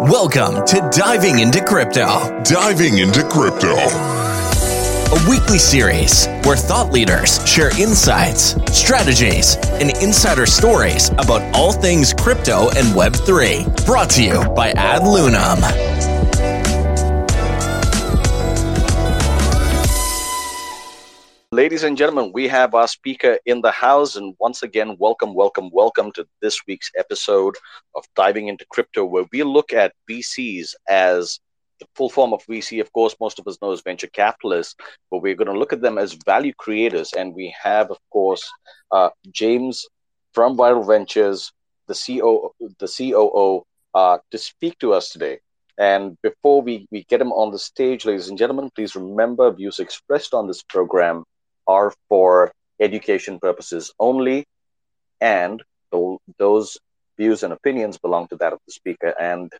Welcome to Diving into Crypto, Diving into Crypto. a weekly series where thought leaders share insights, strategies, and insider stories about all things crypto and Web3. Brought to you by Ad Ladies and gentlemen, we have our speaker in the house. And once again, welcome, welcome, welcome to this week's episode of Diving into Crypto, where we look at VCs as the full form of VC. Of course, most of us know as venture capitalists, but we're going to look at them as value creators. And we have, of course, uh, James from Viral Ventures, the COO, the COO uh, to speak to us today. And before we, we get him on the stage, ladies and gentlemen, please remember views expressed on this program are for education purposes only, and tho- those views and opinions belong to that of the speaker and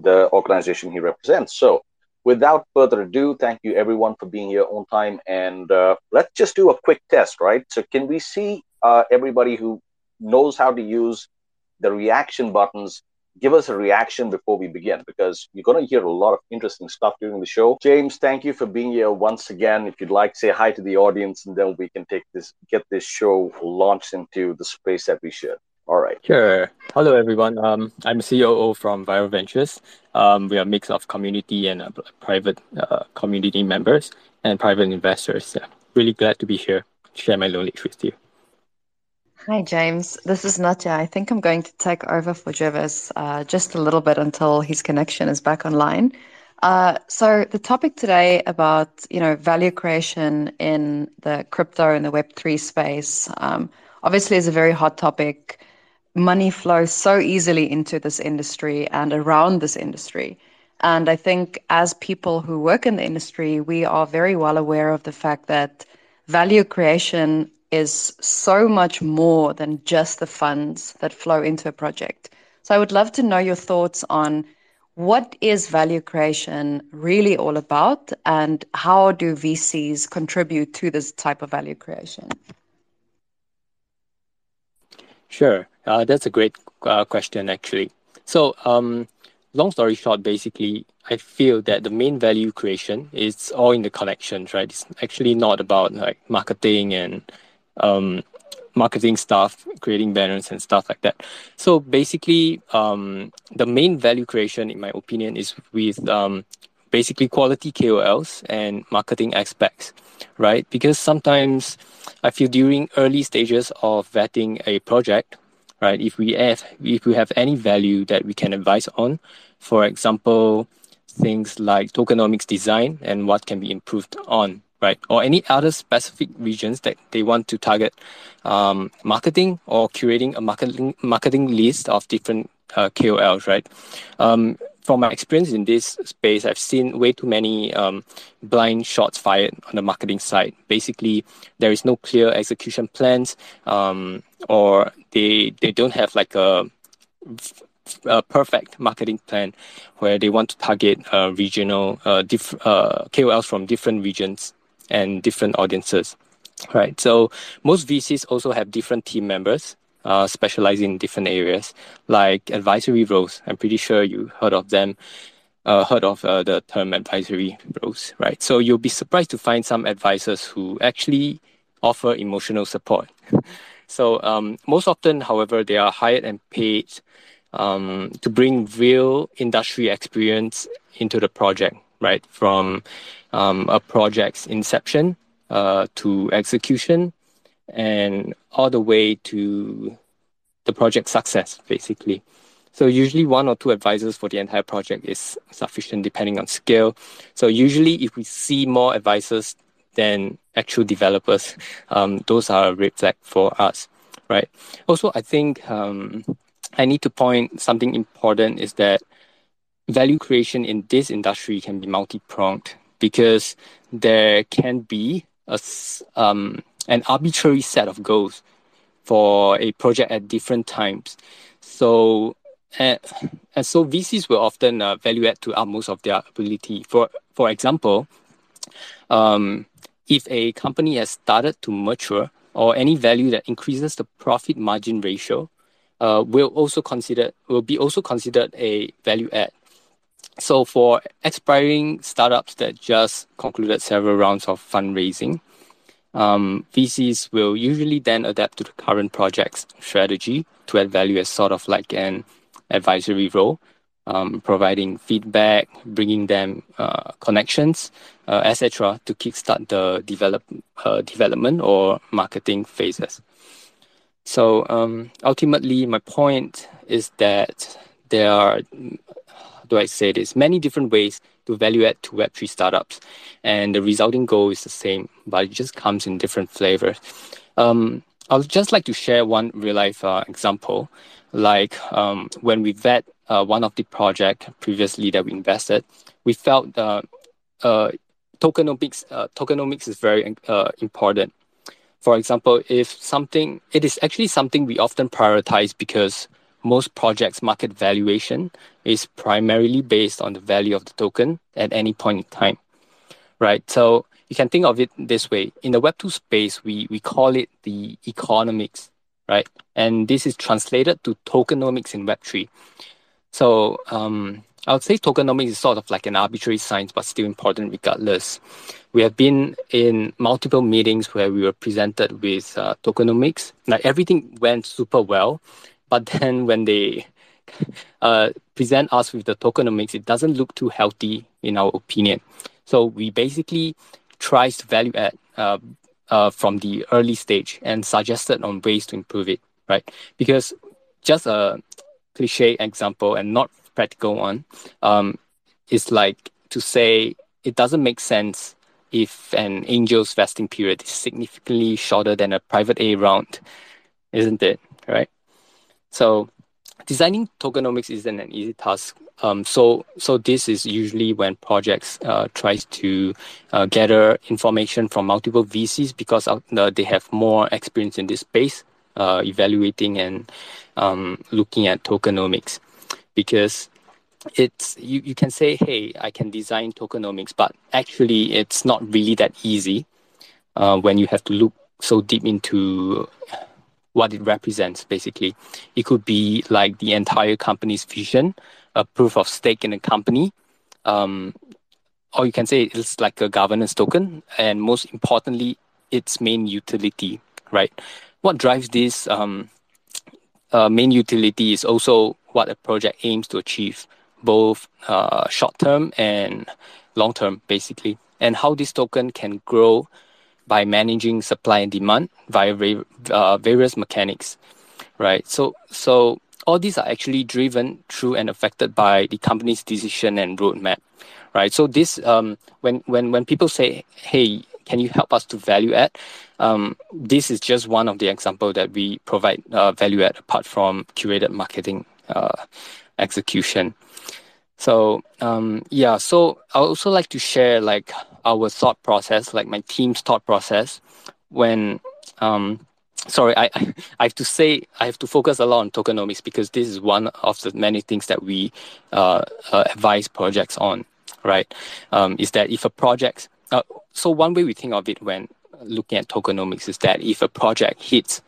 the organization he represents. So, without further ado, thank you everyone for being here on time. And uh, let's just do a quick test, right? So, can we see uh, everybody who knows how to use the reaction buttons? Give us a reaction before we begin because you're going to hear a lot of interesting stuff during the show. James, thank you for being here once again. If you'd like, say hi to the audience, and then we can take this, get this show launched into the space that we should. All right. Sure. Hello, everyone. Um, I'm COO from Viral Ventures. Um, we are a mix of community and uh, private uh, community members and private investors. Yeah. Really glad to be here, share my knowledge with you. Hi, James. This is Natya. I think I'm going to take over for Jervis uh, just a little bit until his connection is back online. Uh, so the topic today about you know value creation in the crypto and the Web three space um, obviously is a very hot topic. Money flows so easily into this industry and around this industry. And I think as people who work in the industry, we are very well aware of the fact that value creation is so much more than just the funds that flow into a project. So I would love to know your thoughts on what is value creation really all about and how do VCs contribute to this type of value creation? Sure. Uh, that's a great uh, question, actually. So, um, long story short, basically, I feel that the main value creation is all in the connections, right? It's actually not about like marketing and um, marketing stuff, creating banners and stuff like that. So basically, um, the main value creation, in my opinion, is with um, basically quality KOLs and marketing aspects, right? Because sometimes I feel during early stages of vetting a project, right, if we have if we have any value that we can advise on, for example, things like tokenomics design and what can be improved on right? Or any other specific regions that they want to target um, marketing or curating a marketing marketing list of different uh, KOLs, right? Um, from my experience in this space, I've seen way too many um, blind shots fired on the marketing side. Basically, there is no clear execution plans, um, or they they don't have like a, a perfect marketing plan where they want to target uh, regional uh, diff- uh, KOLs from different regions and different audiences, right? So most VCs also have different team members uh, specializing in different areas, like advisory roles. I'm pretty sure you heard of them, uh, heard of uh, the term advisory roles, right? So you'll be surprised to find some advisors who actually offer emotional support. so um, most often, however, they are hired and paid um, to bring real industry experience into the project, right? From um, a project's inception uh, to execution and all the way to the project success, basically. So usually one or two advisors for the entire project is sufficient depending on scale. So usually if we see more advisors than actual developers, um, those are a red flag for us, right? Also, I think um, I need to point something important is that value creation in this industry can be multi-pronged because there can be a, um, an arbitrary set of goals for a project at different times. So, and, and so VCs will often uh, value add to utmost of their ability. For for example, um, if a company has started to mature or any value that increases the profit margin ratio, uh, will also consider will be also considered a value add so for aspiring startups that just concluded several rounds of fundraising, um, VCs will usually then adapt to the current project's strategy to add value as sort of like an advisory role, um, providing feedback, bringing them uh, connections, uh, etc., to kickstart the develop uh, development or marketing phases. So um, ultimately, my point is that there are, do I say this, many different ways to value add to Web3 startups. And the resulting goal is the same, but it just comes in different flavors. Um, I would just like to share one real life uh, example. Like um, when we vet uh, one of the project previously that we invested, we felt uh, uh tokenomics, uh, tokenomics is very uh, important. For example, if something, it is actually something we often prioritize because most projects' market valuation is primarily based on the value of the token at any point in time, right? So you can think of it this way. In the Web2 space, we, we call it the economics, right? And this is translated to tokenomics in Web3. So um, I would say tokenomics is sort of like an arbitrary science, but still important regardless. We have been in multiple meetings where we were presented with uh, tokenomics. Like everything went super well, but then when they uh, present us with the tokenomics, it doesn't look too healthy in our opinion. So we basically tried to value add uh, uh, from the early stage and suggested on ways to improve it, right? Because just a cliche example and not practical one um, is like to say it doesn't make sense if an angel's vesting period is significantly shorter than a private A round, isn't it? Right? So designing tokenomics isn't an easy task. Um, so, so this is usually when projects uh, tries to uh, gather information from multiple VCs because uh, they have more experience in this space, uh, evaluating and um, looking at tokenomics. Because it's you, you can say, hey, I can design tokenomics, but actually it's not really that easy uh, when you have to look so deep into what it represents, basically. It could be like the entire company's vision, a proof of stake in a company, um, or you can say it's like a governance token, and most importantly, its main utility, right? What drives this um, uh, main utility is also what a project aims to achieve, both uh, short term and long term, basically, and how this token can grow by managing supply and demand via uh, various mechanics, right? So, so all these are actually driven through and affected by the company's decision and roadmap, right? So this, um, when when when people say, "Hey, can you help us to value add?" Um, this is just one of the example that we provide uh, value add apart from curated marketing uh, execution. So um, yeah, so I also like to share like our thought process, like my team's thought process, when um, sorry, I, I have to say I have to focus a lot on tokenomics because this is one of the many things that we uh, uh, advise projects on, right? Um, is that if a project, uh, so one way we think of it when looking at tokenomics is that if a project hits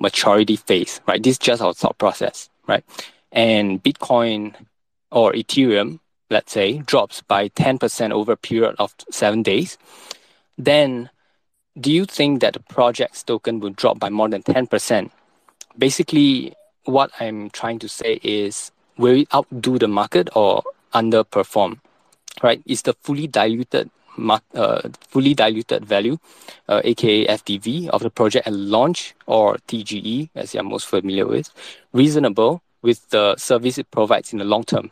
maturity phase, right? This is just our thought process, right? And Bitcoin or Ethereum let's say, drops by 10% over a period of seven days, then do you think that the project's token will drop by more than 10%? Basically, what I'm trying to say is will it outdo the market or underperform? Right? Is the fully diluted uh, fully diluted value, uh, aka FDV, of the project at launch or TGE, as you're most familiar with, reasonable with the service it provides in the long term?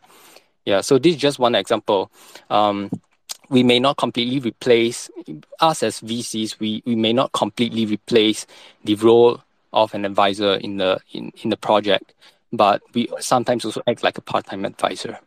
Yeah, so this is just one example. Um, we may not completely replace us as VCs. We, we may not completely replace the role of an advisor in the in, in the project, but we sometimes also act like a part-time advisor.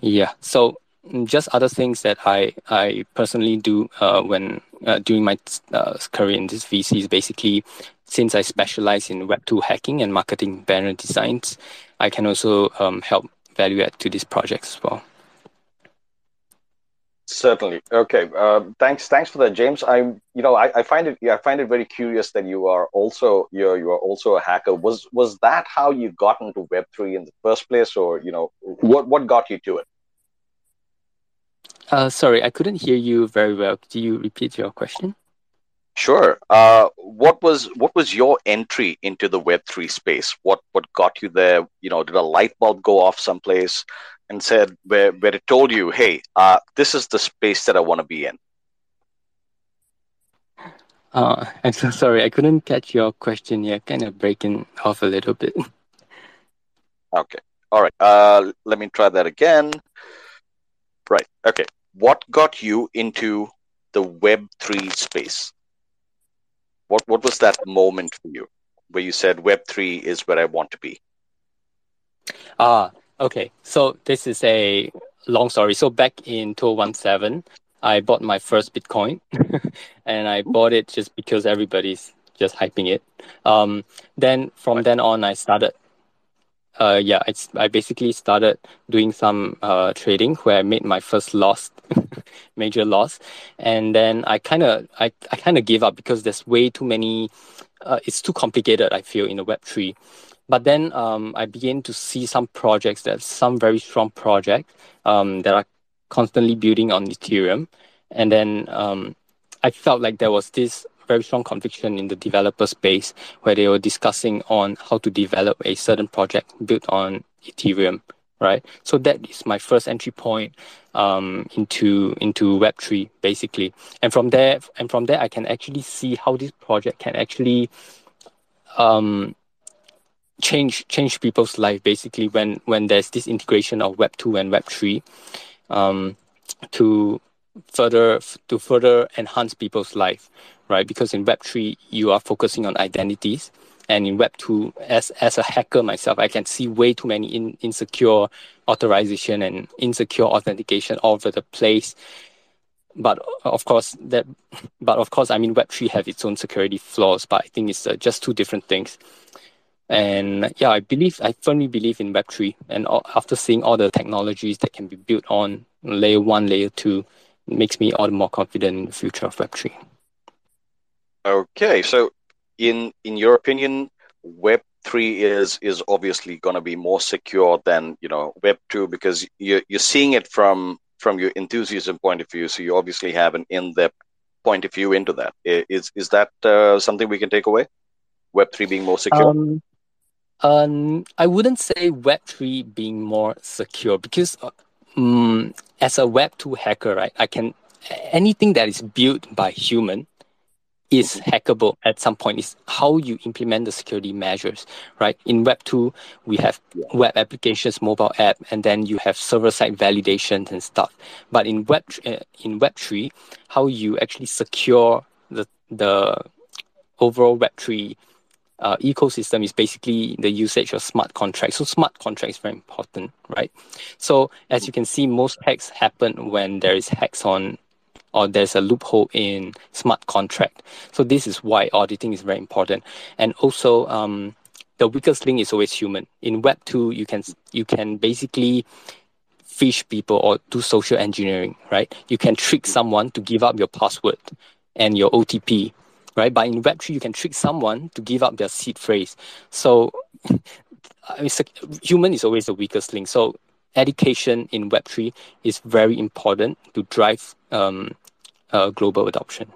Yeah. So just other things that I I personally do uh, when uh, during my uh, career in this VC is basically since I specialize in Web two hacking and marketing banner designs, I can also um, help value add to these projects as well. Certainly. Okay. Uh, thanks. Thanks for that, James. I'm. You know, I, I find it. I find it very curious that you are also you're you are also a hacker. Was was that how you got into Web three in the first place, or you know, what what got you to it? Uh, sorry, I couldn't hear you very well. Could you repeat your question? Sure. Uh, what was what was your entry into the Web three space? What what got you there? You know, did a light bulb go off someplace? and said where, where it told you, hey, uh, this is the space that I want to be in? Uh, I'm so sorry, I couldn't catch your question here. Kind of breaking off a little bit. Okay. All right. Uh, let me try that again. Right. Okay. What got you into the Web three space? What What was that moment for you where you said Web three is where I want to be? Ah, Okay, so this is a long story. So back in 2017, I bought my first Bitcoin, and I bought it just because everybody's just hyping it. Um, then from then on, I started. Uh, yeah, I, I basically started doing some uh, trading where I made my first loss, major loss, and then I kind of I, I kind of gave up because there's way too many. Uh, it's too complicated. I feel in the Web three. But then um, I began to see some projects that some very strong projects um, that are constantly building on Ethereum. And then um, I felt like there was this very strong conviction in the developer space where they were discussing on how to develop a certain project built on Ethereum, right? So that is my first entry point um, into into Web three, basically. And from there, and from there, I can actually see how this project can actually um, change change people's life basically when when there's this integration of web 2 and web 3 um, to further to further enhance people's life right because in web 3 you are focusing on identities and in web 2 as as a hacker myself i can see way too many in, insecure authorization and insecure authentication all over the place but of course that but of course i mean web 3 have its own security flaws but i think it's uh, just two different things and yeah, I believe, I firmly believe in Web3. And after seeing all the technologies that can be built on layer one, layer two, makes me all the more confident in the future of Web3. Okay, so in in your opinion, Web three is is obviously going to be more secure than you know Web two because you're you're seeing it from from your enthusiasm point of view. So you obviously have an in depth point of view into that. Is is that uh, something we can take away? Web three being more secure. Um, um, I wouldn't say Web3 being more secure because um, as a Web2 hacker, right, I can anything that is built by human is hackable at some point. Is how you implement the security measures, right? In Web two, we have web applications, mobile app, and then you have server side validations and stuff. But in Web uh, in Web three, how you actually secure the the overall Web three uh, ecosystem is basically the usage of smart contracts. So smart contracts very important, right? So as you can see, most hacks happen when there is hacks on or there's a loophole in smart contract. So this is why auditing is very important. And also, um, the weakest link is always human. In Web two, you can you can basically phish people or do social engineering, right? You can trick someone to give up your password and your OTP right? But in Web3, you can trick someone to give up their seed phrase. So I mean, human is always the weakest link. So education in Web3 is very important to drive um, uh, global adoption.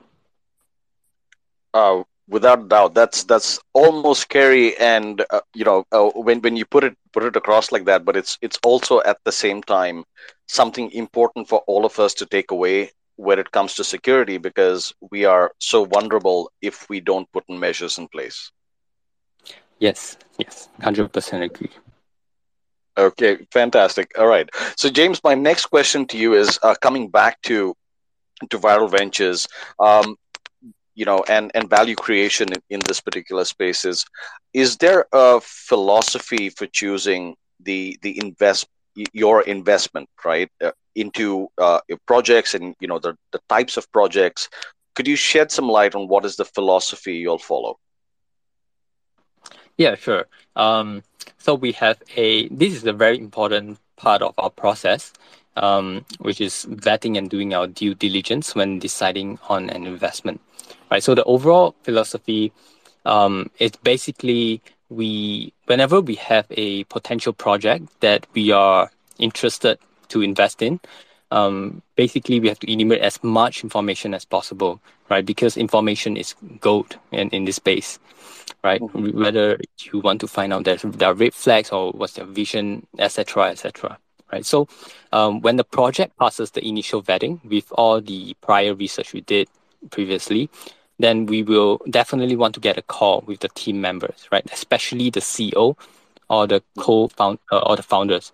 Uh, without doubt, that's that's almost scary, and uh, you know uh, when when you put it put it across like that, but it's it's also at the same time something important for all of us to take away when it comes to security because we are so vulnerable if we don't put measures in place. Yes, yes, 100% agree. Okay, fantastic. All right. So, James, my next question to you is uh, coming back to to viral ventures, um, you know, and and value creation in, in this particular space is is there a philosophy for choosing the the invest your investment right uh, into uh, projects and you know the, the types of projects could you shed some light on what is the philosophy you'll follow Yeah, sure. Um, so we have a. This is a very important part of our process, um, which is vetting and doing our due diligence when deciding on an investment. Right. So the overall philosophy, um, is basically we whenever we have a potential project that we are interested to invest in, um, basically we have to enumerate as much information as possible, right? Because information is gold in, in this space, right? Mm-hmm. Whether you want to find out there are red flags or what's their vision, etc., etc. Right. So, um, when the project passes the initial vetting with all the prior research we did previously, then we will definitely want to get a call with the team members, right? Especially the CEO or the co-found uh, or the founders.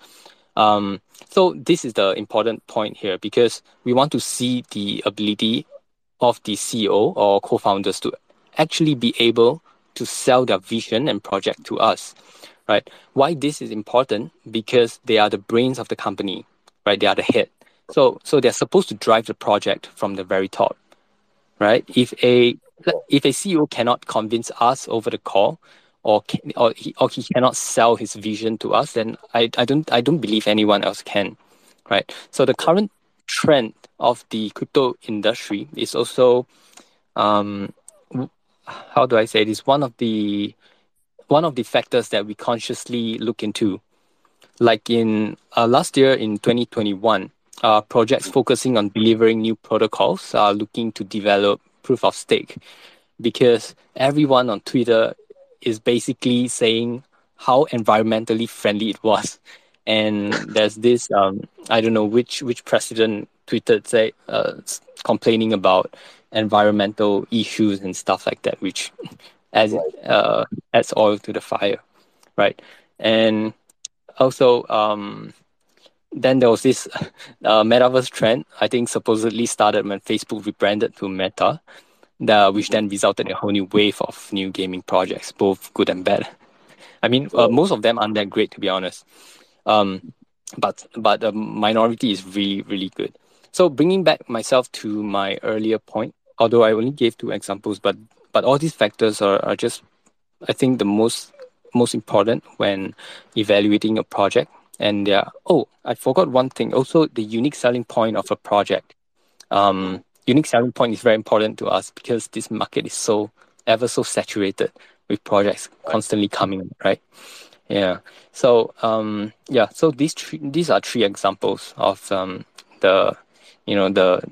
Um, so this is the important point here because we want to see the ability of the CEO or co-founders to actually be able to sell their vision and project to us, right? Why this is important? Because they are the brains of the company, right? They are the head. So, so they're supposed to drive the project from the very top right? If a if a CEO cannot convince us over the call, or can, or he or he cannot sell his vision to us, then I, I don't I don't believe anyone else can, right? So the current trend of the crypto industry is also, um, how do I say this? One of the one of the factors that we consciously look into, like in uh, last year in 2021, uh, projects focusing on delivering new protocols are looking to develop proof of stake because everyone on Twitter is basically saying how environmentally friendly it was. And there's this, um, I don't know which which president tweeted say uh, complaining about environmental issues and stuff like that, which adds uh, adds oil to the fire, right? And also, um, then there was this uh, metaverse trend. I think supposedly started when Facebook rebranded to Meta, the, which then resulted in a whole new wave of new gaming projects, both good and bad. I mean, uh, most of them aren't that great to be honest, um, but but the minority is really really good. So bringing back myself to my earlier point, although I only gave two examples, but but all these factors are, are just, I think, the most most important when evaluating a project and yeah, oh, I forgot one thing. Also, the unique selling point of a project. Um, unique selling point is very important to us because this market is so ever so saturated with projects constantly coming, right? Yeah. So um, yeah. So these three, these are three examples of um, the you know the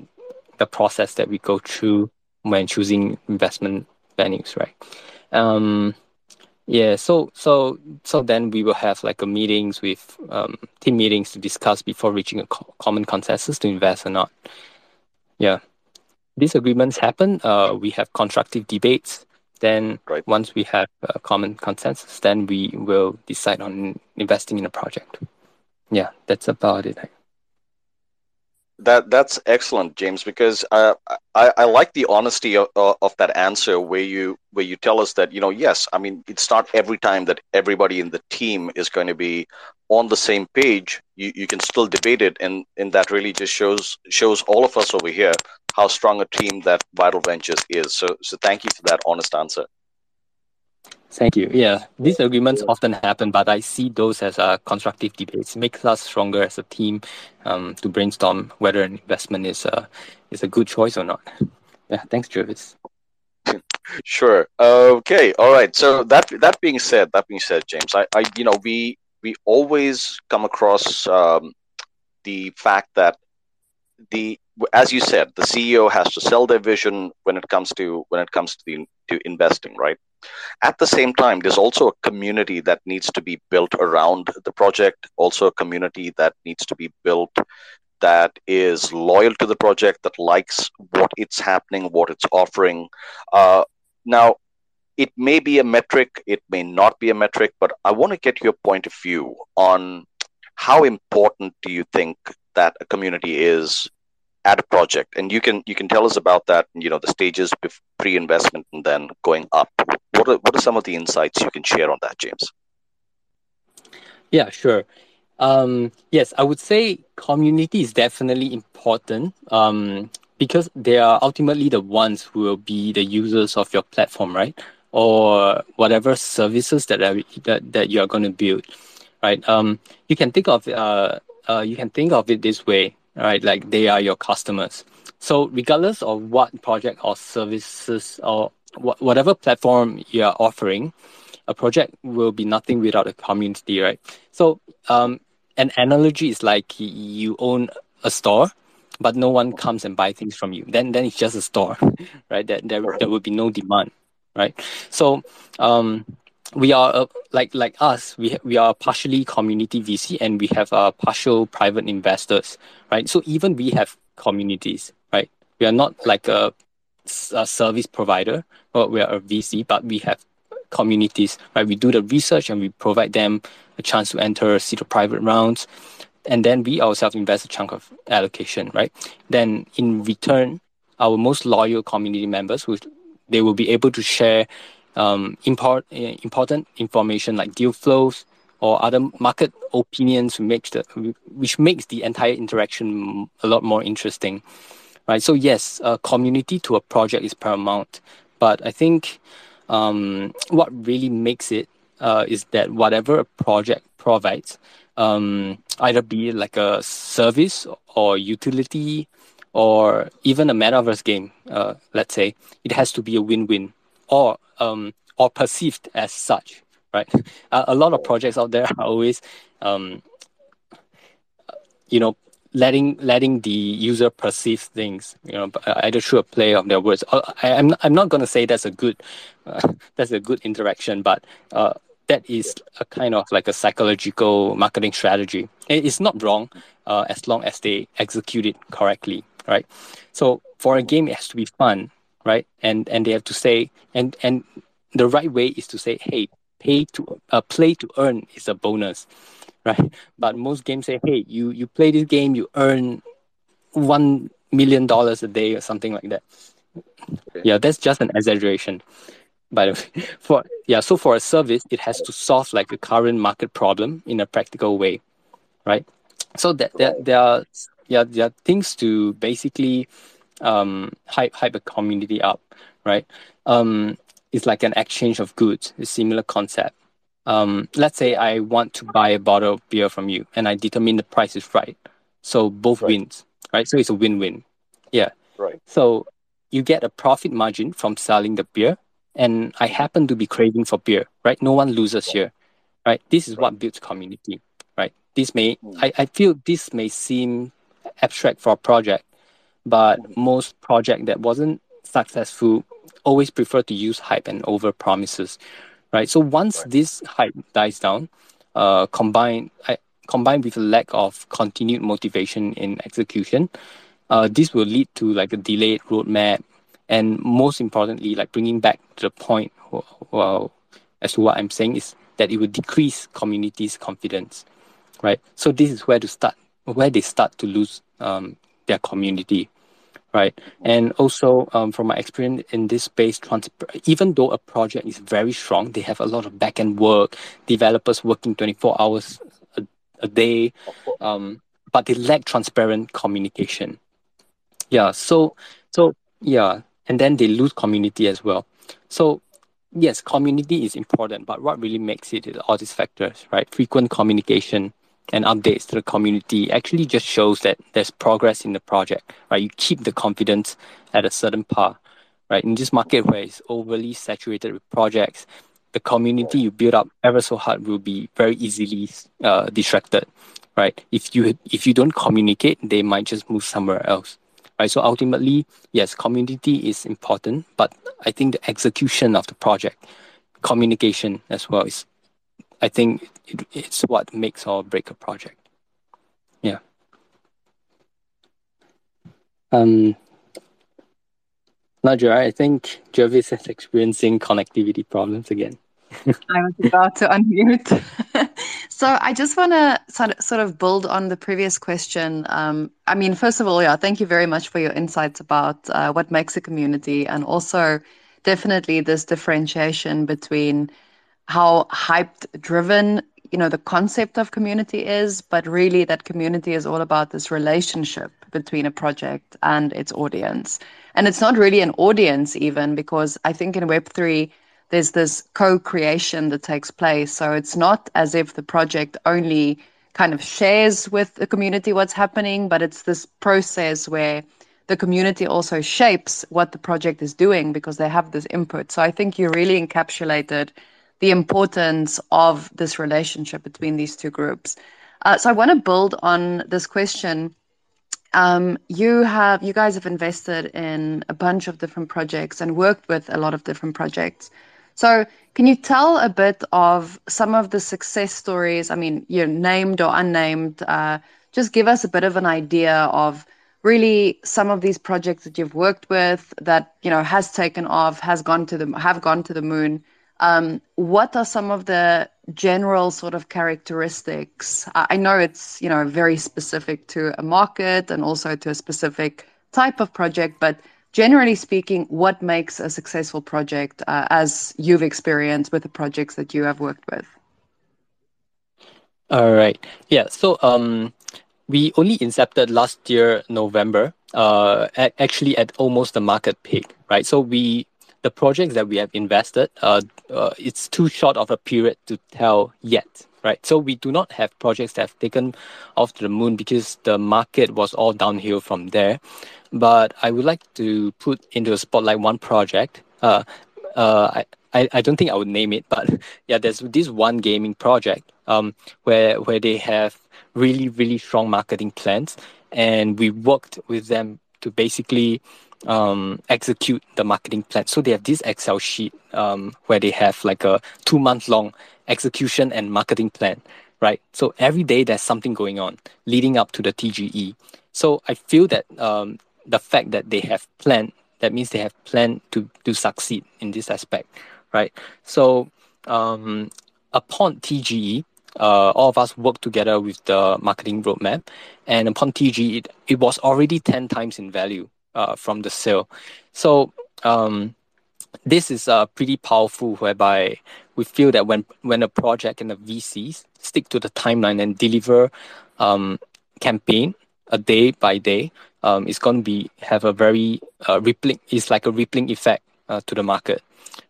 the process that we go through when choosing investment venues, right? Um, yeah, so so so then we will have like a meetings with um, team meetings to discuss before reaching a co- common consensus to invest or not. Yeah, these agreements happen. Uh, we have constructive debates. Then right. once we have a common consensus, then we will decide on investing in a project. Yeah, that's about it. That that's excellent, James, because uh, I I like the honesty of, of that answer where you where you tell us that you know yes, I mean it's not every time that everybody in the team is going to be on the same page. You you can still debate it, and and that really just shows shows all of us over here how strong a team that Viral Ventures is. So so thank you for that honest answer. Thank you. Yeah, these agreements often happen, but I see those as uh, constructive debates. It makes us stronger as a team um, to brainstorm whether an investment is a is a good choice or not. Yeah, thanks, Travis. Sure. Okay. All right. So that that being said, that being said, James, I, I you know we we always come across um, the fact that the as you said, the CEO has to sell their vision when it comes to when it comes to the to investing, right? At the same time, there's also a community that needs to be built around the project, also a community that needs to be built that is loyal to the project, that likes what it's happening, what it's offering. Uh, now, it may be a metric, it may not be a metric, but I want to get your point of view on how important do you think that a community is at a project and you can you can tell us about that you know the stages pre-investment and then going up. What are, what are some of the insights you can share on that james? Yeah sure. Um, yes i would say community is definitely important um, because they are ultimately the ones who will be the users of your platform right? Or whatever services that are, that, that you are going to build, right? Um, you can think of uh, uh, you can think of it this way, right? Like they are your customers. So regardless of what project or services or wh- whatever platform you are offering, a project will be nothing without a community, right? So um, an analogy is like you own a store but no one comes and buy things from you then then it's just a store right that there, there will be no demand right so um we are uh, like like us we we are partially community vc and we have uh, partial private investors right? So even we have communities right? We are not like a, a service provider or we are a vc but we have communities right? We do the research and we provide them a chance to enter see the private rounds and then we ourselves invest a chunk of allocation, right? Then in return, our most loyal community members, who they will be able to share um, import, uh, important information like deal flows or other market opinions, which makes the which makes the entire interaction a lot more interesting, right? So yes, a community to a project is paramount, but I think um, what really makes it uh, is that whatever a project provides, um, either be like a service or utility or even a metaverse game, uh, let's say, it has to be a win-win or um, or perceived as such, right? a, a lot of projects out there are always, um, you know, letting letting the user perceive things, you know, either through a play of their words. Uh, I, am I'm, I'm not going to say that's a good uh, that's a good interaction, but uh, that is a kind of like a psychological marketing strategy. It's not wrong uh, as long as they execute it correctly, right? So for a game, it has to be fun, right? And and they have to say and and the right way is to say, hey, pay to uh, play to earn is a bonus, right? But most games say, hey, you you play this game, you earn one million dollars a day or something like that. Okay. Yeah, that's just an exaggeration by the way for yeah so for a service it has to solve like a current market problem in a practical way right so that there, there are yeah there are things to basically um hype hype a community up right um it's like an exchange of goods a similar concept um let's say i want to buy a bottle of beer from you and i determine the price is right so both right. wins right so it's a win-win yeah right so you get a profit margin from selling the beer and I happen to be craving for beer, right? No one loses here, right? This is what builds community, right? This may, mm. I, I feel this may seem abstract for a project, but most project that wasn't successful always prefer to use hype and over promises, right? So once right. this hype dies down, uh, combined, I, combined with a lack of continued motivation in execution, uh, this will lead to like a delayed roadmap and most importantly, like bringing back to the point, well, as to what I'm saying is that it will decrease communities' confidence, right? So this is where to start, where they start to lose um, their community, right? And also, um, from my experience in this space, trans- even though a project is very strong, they have a lot of backend work, developers working 24 hours a, a day, um, but they lack transparent communication. Yeah, so so yeah, and then they lose community as well. So yes, community is important, but what really makes it is all these factors, right? Frequent communication and updates to the community actually just shows that there's progress in the project, right? You keep the confidence at a certain par, right? In this market where it's overly saturated with projects, the community you build up ever so hard will be very easily uh, distracted, right? If you if you don't communicate, they might just move somewhere else right? So ultimately, yes, community is important, but I think the execution of the project, communication as well is, I think it, it's what makes or break a project. Yeah. Um, Nadja, I think Jervis is experiencing connectivity problems again. I was about to unmute. so I just want to sort of build on the previous question. Um, I mean, first of all, yeah, thank you very much for your insights about uh, what makes a community, and also definitely this differentiation between how hyped driven you know the concept of community is but really that community is all about this relationship between a project and its audience and it's not really an audience even because i think in web3 there's this co-creation that takes place. So it's not as if the project only kind of shares with the community what's happening, but it's this process where the community also shapes what the project is doing because they have this input. So I think you really encapsulated the importance of this relationship between these two groups. Uh, so I want to build on this question. Um, you have, you guys have invested in a bunch of different projects and worked with a lot of different projects. So can you tell a bit of some of the success stories? I mean, you're named or unnamed. Uh, just give us a bit of an idea of really some of these projects that you've worked with that you know has taken off, has gone to the have gone to the moon. Um, what are some of the general sort of characteristics? I know it's you know very specific to a market and also to a specific type of project, but generally speaking, what makes a successful project uh, as you've experienced with the projects that you have worked with? All right. Yeah. So um, we only incepted last year November. Uh, actually at almost the market peak, right? So we the projects that we have invested, uh, uh, it's too short of a period to tell yet, right? So we do not have projects that have taken off to the moon because the market was all downhill from there. But I would like to put into a spotlight one project. Uh, uh, I, I don't think I would name it, but yeah, there's this one gaming project um, where where they have really really strong marketing plans, and we worked with them to basically um, execute the marketing plan. So they have this Excel sheet um, where they have like a two month long execution and marketing plan, right? So every day there's something going on leading up to the TGE. So I feel that um, the fact that they have planned, that means they have planned to, to succeed in this aspect, right? So um, upon TGE, uh, all of us worked together with the marketing roadmap, and upon TGE, it, it was already 10 times in value uh, from the sale. So um, this is uh, pretty powerful, whereby we feel that when when a project and the VCs stick to the timeline and deliver um, campaign a day by day, um, it's going to be have a very uh, rippling. It's like a rippling effect uh, to the market,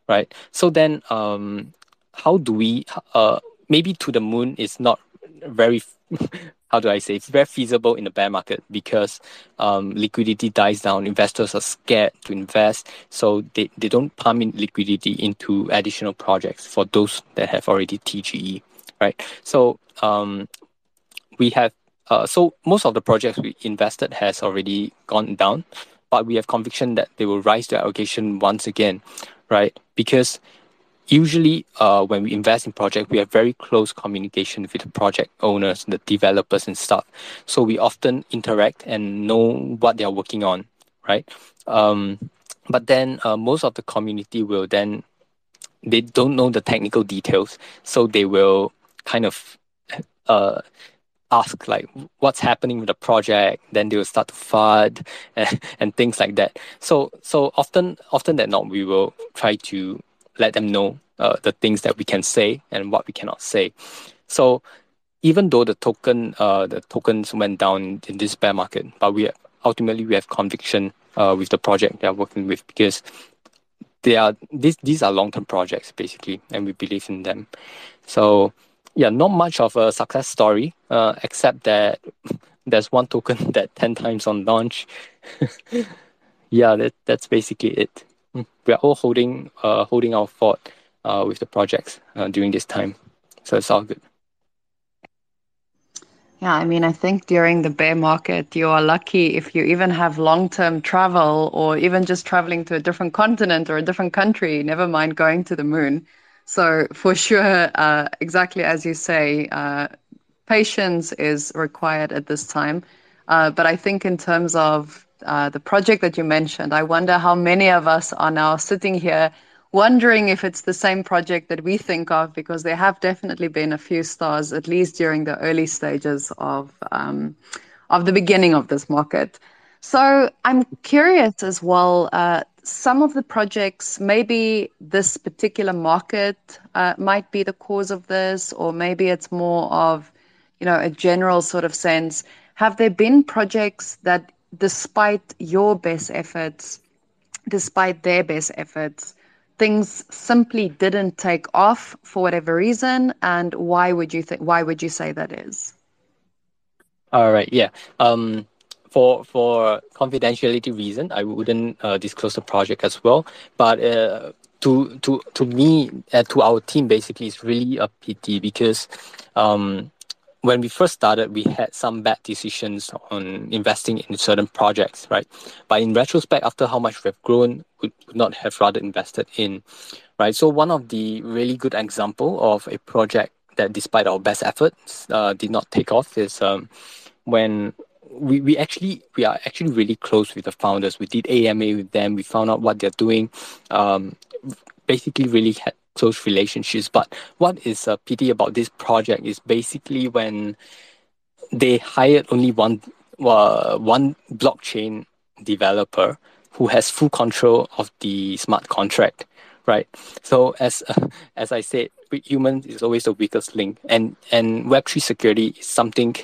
right? So then, um, how do we? Uh, maybe to the moon is not very how do I say, it's very feasible in the bear market because um, liquidity dies down. Investors are scared to invest, so they, they don't pump in liquidity into additional projects for those that have already TGE, right? So um, we have, uh, so most of the projects we invested has already gone down, but we have conviction that they will rise to allocation once again, right? Because usually uh, when we invest in project we have very close communication with the project owners the developers and stuff. So we often interact and know what they're working on right? Um, but then uh, most of the community will then they don't know the technical details. So they will kind of uh, ask like what's happening with the project? Then they will start to fud and, and things like that. So so often often that not we will try to let them know uh, the things that we can say and what we cannot say. So even though the token uh, the tokens went down in this bear market, but we ultimately we have conviction uh, with the project they are working with because they are these these are long term projects basically, and we believe in them. So yeah, not much of a success story, uh, except that there's one token that ten times on launch. yeah, that that's basically it. Mm. we are all holding uh, holding our fort uh, with the projects uh, during this time. So it's all good. Yeah, I mean, I think during the bear market, you are lucky if you even have long term travel or even just traveling to a different continent or a different country, never mind going to the moon. So, for sure, uh, exactly as you say, uh, patience is required at this time. Uh, but I think, in terms of uh, the project that you mentioned, I wonder how many of us are now sitting here wondering if it's the same project that we think of because there have definitely been a few stars, at least during the early stages of um, of the beginning of this market. So I'm curious as well. Uh, some of the projects, maybe this particular market uh, might be the cause of this, or maybe it's more of, you know, a general sort of sense. Have there been projects that despite your best efforts, despite their best efforts, things simply didn't take off for whatever reason, and why would you think? Why would you say that is? All right. Yeah. Um, for for confidentiality reason, I wouldn't uh, disclose the project as well. But uh, to to to me, uh, to our team, basically, it's really a pity because um, when we first started, we had some bad decisions on investing in certain projects, right? But in retrospect, after how much we've grown, we would not have rather invested in, right? So one of the really good example of a project that, despite our best efforts, uh, did not take off is um, when we, we actually we are actually really close with the founders. We did AMA with them. We found out what they're doing. Um, basically, really had close relationships. But what is a pity about this project is basically when they hired only one uh, one blockchain developer who has full control of the smart contract right? So as uh, as I said, human is always the weakest link, and and Web three security is something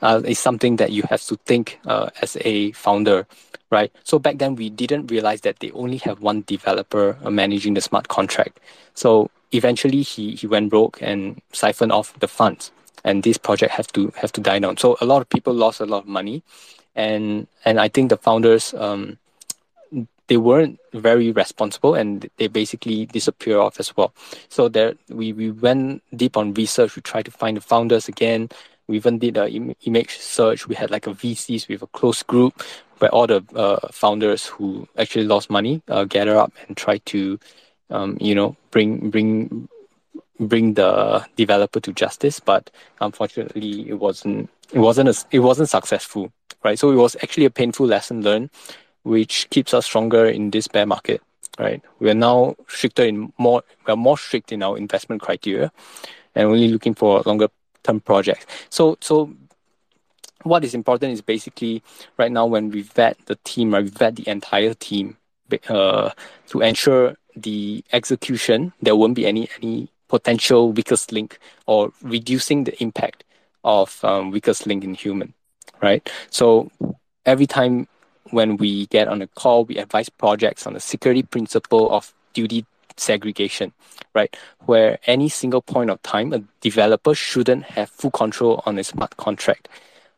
uh, is something that you have to think uh, as a founder, right? So back then we didn't realize that they only have one developer uh, managing the smart contract. So eventually he he went broke and siphoned off the funds, and this project have to have to die down. So a lot of people lost a lot of money, and and I think the founders um they weren't very responsible and they basically disappear off as well. So there, we, we went deep on research. We tried to find the founders again. We even did a Im- image search. We had like a VCs with a close group where all the uh, founders who actually lost money uh, gather up and try to, um, you know, bring bring bring the developer to justice. But unfortunately, it wasn't it wasn't a, it wasn't successful, right? So it was actually a painful lesson learned which keeps us stronger in this bear market. Right, we are now stricter in more. We are more strict in our investment criteria, and only looking for longer term projects. So, so what is important is basically right now when we vet the team, right, we vet the entire team uh, to ensure the execution. There won't be any any potential weakest link or reducing the impact of um, weakest link in human, right? So every time when we get on a call, we advise projects on the security principle of duty segregation, right? Where any single point of time, a developer shouldn't have full control on a smart contract.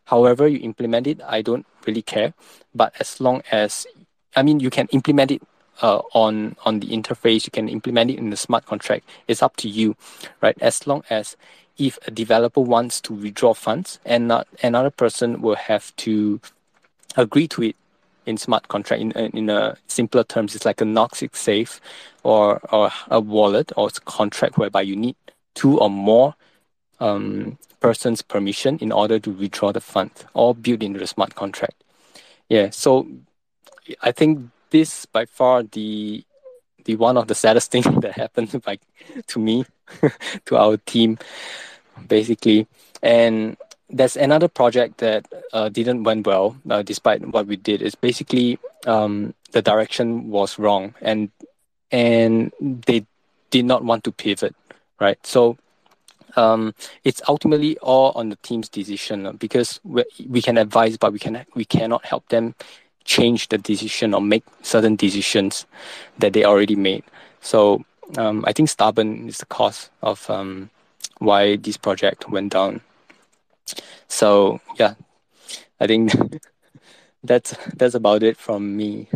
However, you implement it, I don't really care. But as long as, I mean, you can implement it uh, on on the interface, you can implement it in the smart contract. It's up to you, right? As long as if a developer wants to withdraw funds and not another person will have to agree to it in smart contract in, in a simpler terms it's like a Gnosis Safe or or a wallet or a contract whereby you need two or more um, persons permission in order to withdraw the funds all built into the smart contract. Yeah so i think this by far the the one of the saddest thing that happened like to me to our team basically. And there's another project that uh, didn't went well uh, despite what we did. Is basically um, the direction was wrong and and they did not want to pivot right? So um, it's ultimately all on the team's decision uh, because we, we can advise but we can we cannot help them change the decision or make certain decisions that they already made. So um, I think stubborn is the cause of um, why this project went down so yeah, I think that's that's about it from me.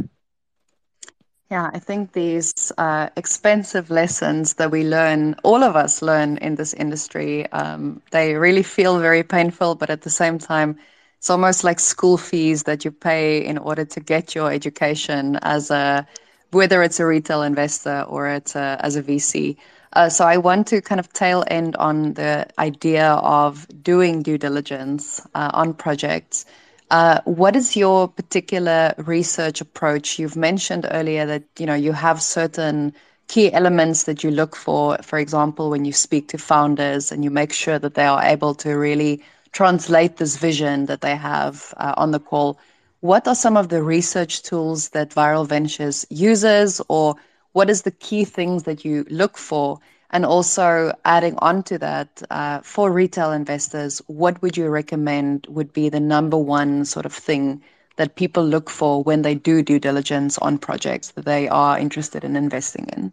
Yeah, I think these uh, expensive lessons that we learn, all of us learn in this industry, um, they really feel very painful, but at the same time, it's almost like school fees that you pay in order to get your education as a, whether it's a retail investor or it's a, as a VC. Uh, so I want to kind of tail end on the idea of doing due diligence uh, on projects. Uh, what is your particular research approach? You've mentioned earlier that you know you have certain key elements that you look for. For example, when you speak to founders and you make sure that they are able to really translate this vision that they have uh, on the call. What are some of the research tools that Viral Ventures uses, or what is the key things that you look for? And also adding on to that, uh, for retail investors, what would you recommend would be the number one sort of thing that people look for when they do due diligence on projects that they are interested in investing in?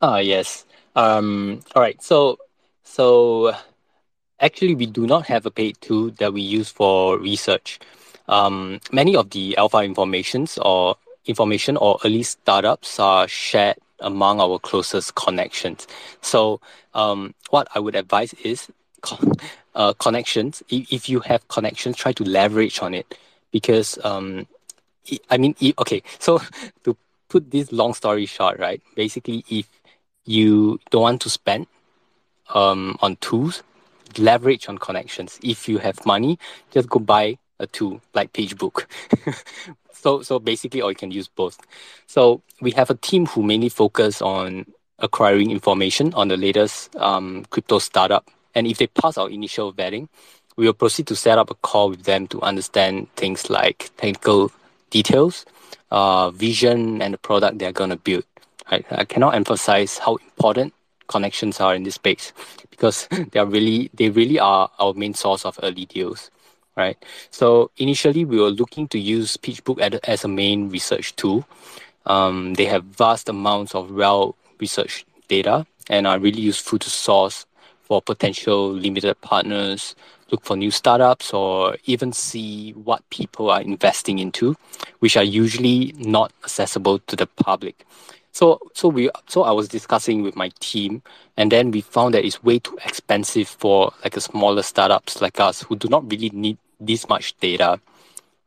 Ah, yes. Um, all right. So, so actually, we do not have a paid tool that we use for research. Um, many of the alpha informations or information or early startups are shared among our closest connections. So, um, what I would advise is uh, connections. If, you have connections, try to leverage on it because um, I mean, okay. So to put this long story short, right? Basically, if you don't want to spend um, on tools, leverage on connections. If you have money, just go buy a tool like PitchBook. so so basically, or you can use both. So we have a team who mainly focus on acquiring information on the latest um, crypto startup. And if they pass our initial vetting, we will proceed to set up a call with them to understand things like technical details, uh, vision, and the product they're going to build. I, I cannot emphasize how important connections are in this space because they are really they really are our main source of early deals right? So initially we were looking to use PitchBook as a main research tool. Um, they have vast amounts of well researched data and are really useful to source for potential limited partners look for new startups or even see what people are investing into which are usually not accessible to the public so so we so I was discussing with my team, and then we found that it's way too expensive for like a smaller startups like us who do not really need this much data,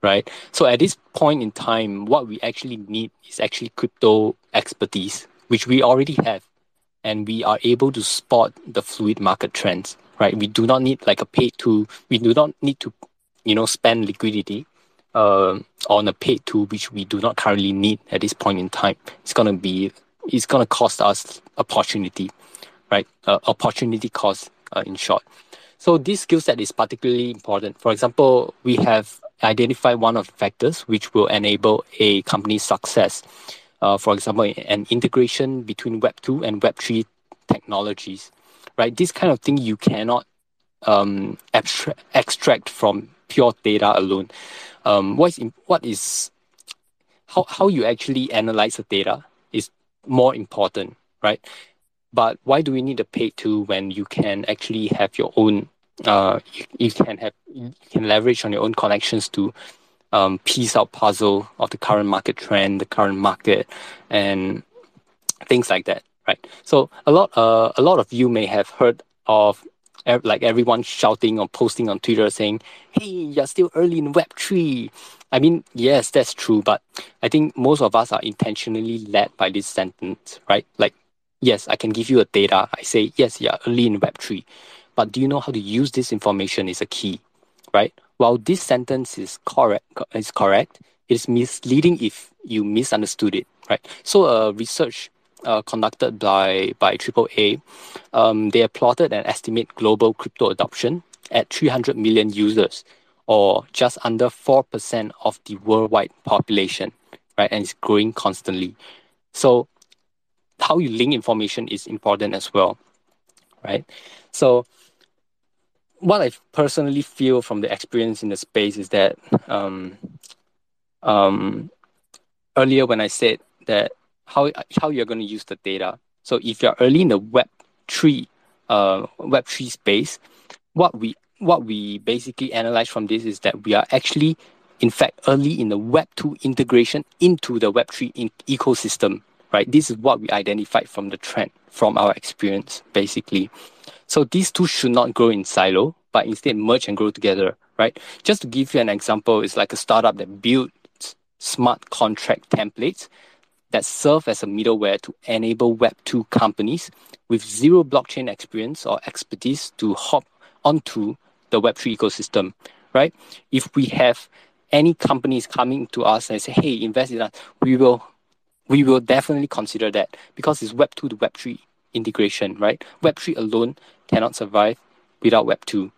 right? So at this point in time, what we actually need is actually crypto expertise, which we already have, and we are able to spot the fluid market trends, right? We do not need like a paid tool. We do not need to, you know, spend liquidity uh, on a paid tool which we do not currently need at this point in time. It's gonna be it's gonna cost us opportunity, right? Uh, opportunity cost uh, in short. So this skill set is particularly important. For example, we have identified one of the factors which will enable a company's success. Uh, for example, an integration between Web two and Web three technologies, right? This kind of thing you cannot um, abstra- extract from pure data alone um, what is what is how how you actually analyze the data is more important, right? But why do we need a paid tool when you can actually have your own uh you, you can have you can leverage on your own connections to um, piece out puzzle of the current market trend, the current market, and things like that, right? So a lot uh, a lot of you may have heard of like everyone shouting or posting on Twitter saying, "Hey, you're still early in Web three." I mean, yes, that's true, but I think most of us are intentionally led by this sentence, right? Like, yes, I can give you a data. I say, yes, you're early in Web three, but do you know how to use this information? Is a key, right? While this sentence is correct, is correct, it is misleading if you misunderstood it, right? So, uh, research uh, conducted by by AAA, um, they have plotted and estimate global crypto adoption at 300 million users, or just under four percent of the worldwide population, right? And it's growing constantly. So, how you link information is important as well, right? So, what I personally feel from the experience in the space is that um, um, earlier when I said that how how you're going to use the data. So if you're early in the Web three uh, Web three space, what we what we basically analyze from this is that we are actually in fact early in the Web two integration into the Web three in- ecosystem. Right, this is what we identified from the trend from our experience, basically. So these two should not grow in silo, but instead merge and grow together. Right. Just to give you an example, it's like a startup that builds smart contract templates that serve as a middleware to enable Web2 companies with zero blockchain experience or expertise to hop onto the Web3 ecosystem, right? If we have any companies coming to us and say, hey, invest in us, we will we will definitely consider that because it's Web2 to Web3 integration, right? Web3 alone cannot survive without Web2.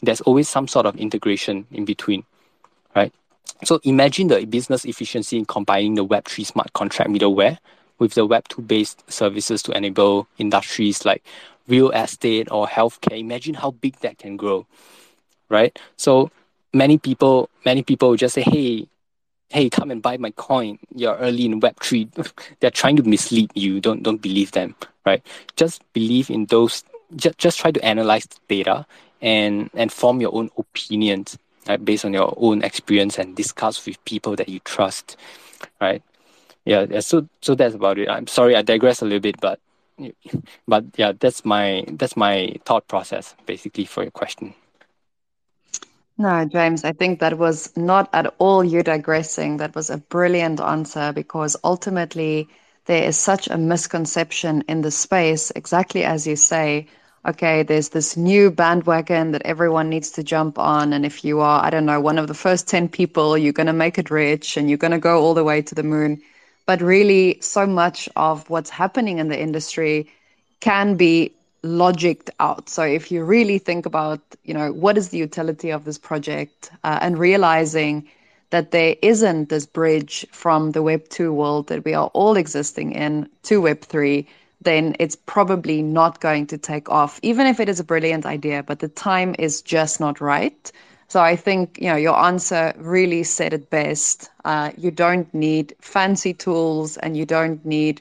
There's always some sort of integration in between? So imagine the business efficiency in combining the Web3 smart contract middleware with the Web2 based services to enable industries like real estate or healthcare. Imagine how big that can grow, right? So many people, many people just say, "Hey, hey, come and buy my coin. You're early in Web3. They're trying to mislead you. Don't don't believe them, right? Just believe in those. Just, just try to analyze the data and and form your own opinions right, based on your own experience and discuss with people that you trust, right? Yeah, yeah. So so that's about it. I'm sorry I digress a little bit, but but yeah, that's my that's my thought process basically for your question. No, James, I think that was not at all you digressing. That was a brilliant answer because ultimately there is such a misconception in the space, exactly as you say. Okay, there's this new bandwagon that everyone needs to jump on. And if you are, I don't know, one of the first 10 people, you're going to make it rich and you're going to go all the way to the moon. But really, so much of what's happening in the industry can be logicked out. So if you really think about, you know, what is the utility of this project uh, and realizing that there isn't this bridge from the Web 2 world that we are all existing in to Web 3, then it's probably not going to take off, even if it is a brilliant idea, but the time is just not right. So I think, you know, your answer really said it best. Uh, you don't need fancy tools and you don't need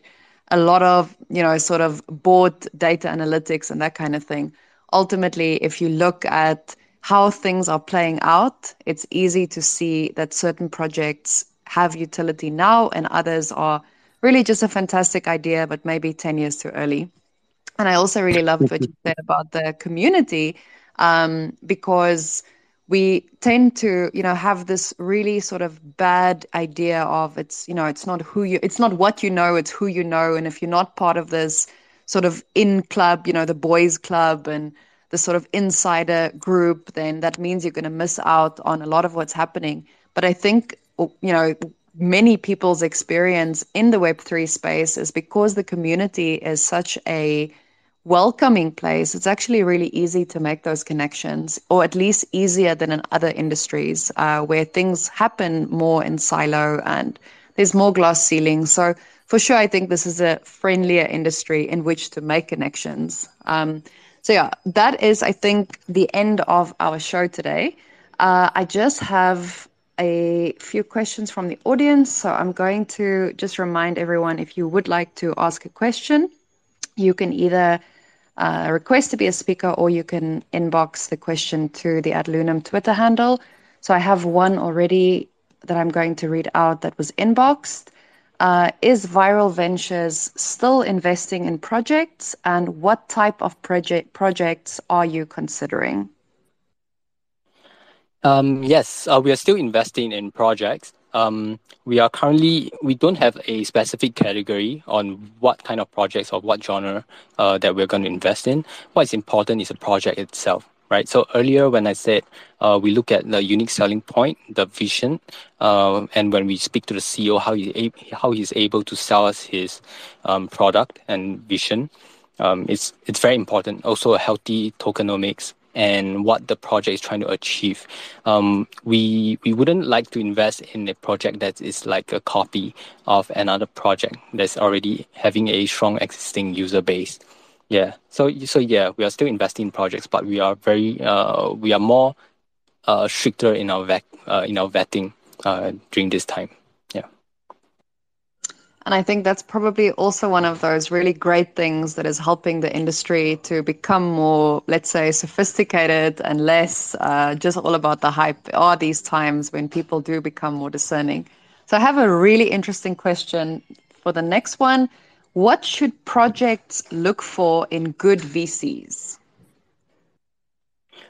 a lot of, you know, sort of board data analytics and that kind of thing. Ultimately, if you look at how things are playing out, it's easy to see that certain projects have utility now and others are really just a fantastic idea, but maybe 10 years too early. And I also really loved what you said about the community um, because we tend to you know have this really sort of bad idea of it's you know it's not who you it's not what you know it's who you know and if you're not part of this sort of in club you know the boys club and the sort of insider group then that means you're going to miss out on a lot of what's happening but i think you know many people's experience in the web3 space is because the community is such a welcoming place, it's actually really easy to make those connections, or at least easier than in other industries uh, where things happen more in silo and there's more glass ceilings. So, for sure, I think this is a friendlier industry in which to make connections. Um, so, yeah, that is, I think, the end of our show today. Uh, I just have a few questions from the audience. So, I'm going to just remind everyone if you would like to ask a question, you can either uh, request to be a speaker, or you can inbox the question to the AdLunam Twitter handle. So I have one already that I'm going to read out that was inboxed. Uh, is Viral Ventures still investing in projects, and what type of project projects are you considering? Um, yes, uh, we are still investing in projects. Um, we are currently we don't have a specific category on what kind of projects or what genre uh, that we're going to invest in. What is important is the project itself, right? So earlier when I said uh, we look at the unique selling point, the vision, and when we speak to the CEO, how he how he's able to sell us his um, product and vision, it's it's very important. Also, a healthy tokenomics and what the project is trying to achieve. Um, we we wouldn't like to invest in a project that is like a copy of another project that's already having a strong existing user base. Yeah. So so yeah, we are still investing in projects, but we are very uh, we are more uh, stricter in our vet uh, in our vetting uh, during this time. And I think that's probably also one of those really great things that is helping the industry to become more, let's say, sophisticated and less uh, just all about the hype. Are these times when people do become more discerning? So I have a really interesting question for the next one. What should projects look for in good VCs?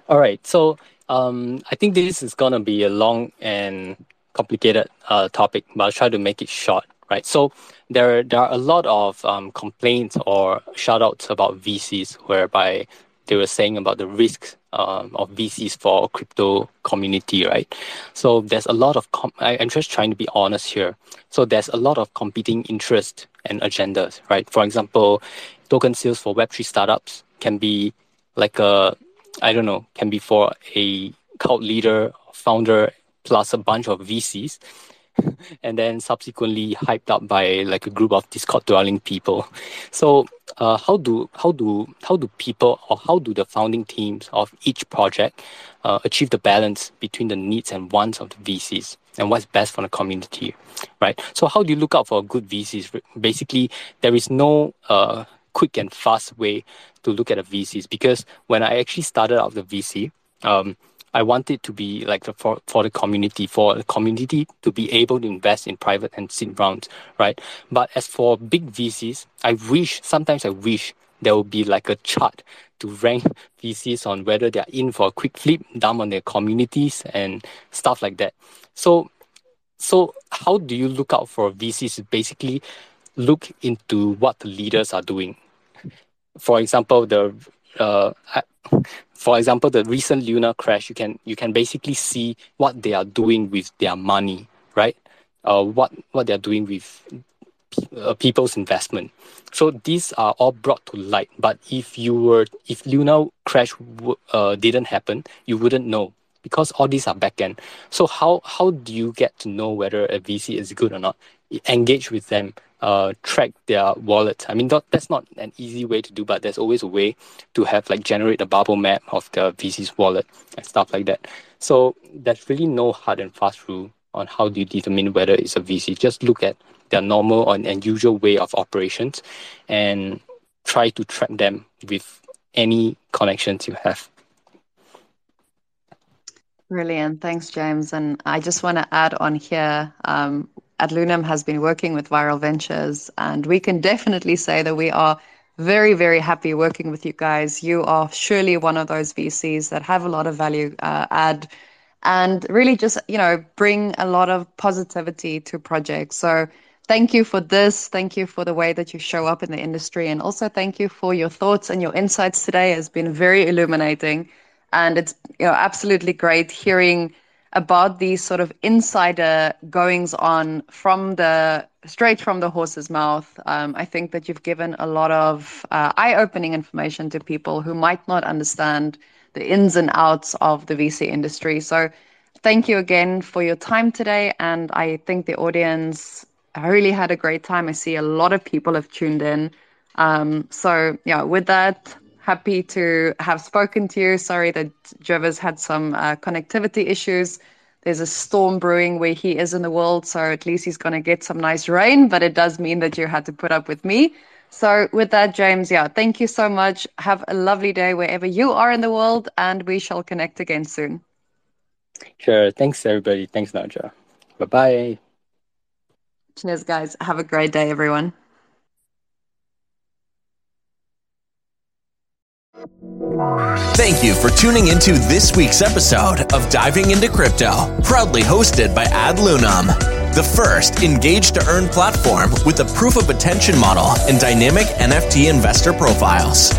All right. So um, I think this is going to be a long and complicated uh, topic, but I'll try to make it short right? So there there are a lot of um, complaints or shoutouts about VCs, whereby they were saying about the risks um, of VCs for crypto community, right? So there's a lot of com- I, I'm just trying to be honest here. So there's a lot of competing interests and agendas, right? For example, token sales for Web3 startups can be like a I don't know, can be for a cult leader, founder, plus a bunch of VCs and then subsequently hyped up by like a group of Discord dwelling people. So uh, how do how do how do people or how do the founding teams of each project uh, achieve the balance between the needs and wants of the VCs and what's best for the community, right? So how do you look out for good VCs? Basically, there is no uh, quick and fast way to look at a VCs because when I actually started out the VC, um, I want it to be like for, for the community, for the community to be able to invest in private and seed rounds, right? But as for big VCs, I wish, sometimes I wish there will be like a chart to rank VCs on whether they're in for a quick flip, dump on their communities and stuff like that. So, so how do you look out for VCs? Basically, look into what the leaders are doing. For example, the uh, for example, the recent Luna crash, you can you can basically see what they are doing with their money, right? Uh, what what they are doing with uh, people's investment. So these are all brought to light. But if you were if Luna crash w- uh, didn't happen, you wouldn't know because all these are backend. So how how do you get to know whether a VC is good or not? Engage with them, uh, track their wallet. I mean, that, that's not an easy way to do, but there's always a way to have like generate a bubble map of the VC's wallet and stuff like that. So there's really no hard and fast rule on how do you determine whether it's a VC. Just look at their normal and, unusual way of operations and try to track them with any connections you have. Brilliant. Thanks, James. And I just want to add on here um, Adlunam has been working with Viral Ventures, and we can definitely say that we are very, very happy working with you guys. You are surely one of those VCs that have a lot of value uh, add and really just, you know, bring a lot of positivity to projects. So thank you for this. Thank you for the way that you show up in the industry. And also thank you for your thoughts and your insights today has been very illuminating. And it's, you know, absolutely great hearing about these sort of insider goings on from the straight from the horse's mouth. Um, I think that you've given a lot of uh, eye opening information to people who might not understand the ins and outs of the VC industry. So, thank you again for your time today. And I think the audience really had a great time. I see a lot of people have tuned in. Um, so, yeah, with that, happy to have spoken to you. Sorry that Jervis had some uh, connectivity issues. There's a storm brewing where he is in the world, so at least he's going to get some nice rain, but it does mean that you had to put up with me. So, with that, James, yeah, thank you so much. Have a lovely day wherever you are in the world, and we shall connect again soon. Sure. Thanks, everybody. Thanks, Nadja. Bye bye. Cheers, guys. Have a great day, everyone. Thank you for tuning into this week's episode of Diving into Crypto, proudly hosted by Adlunam, the first engage to earn platform with a proof of attention model and dynamic NFT investor profiles.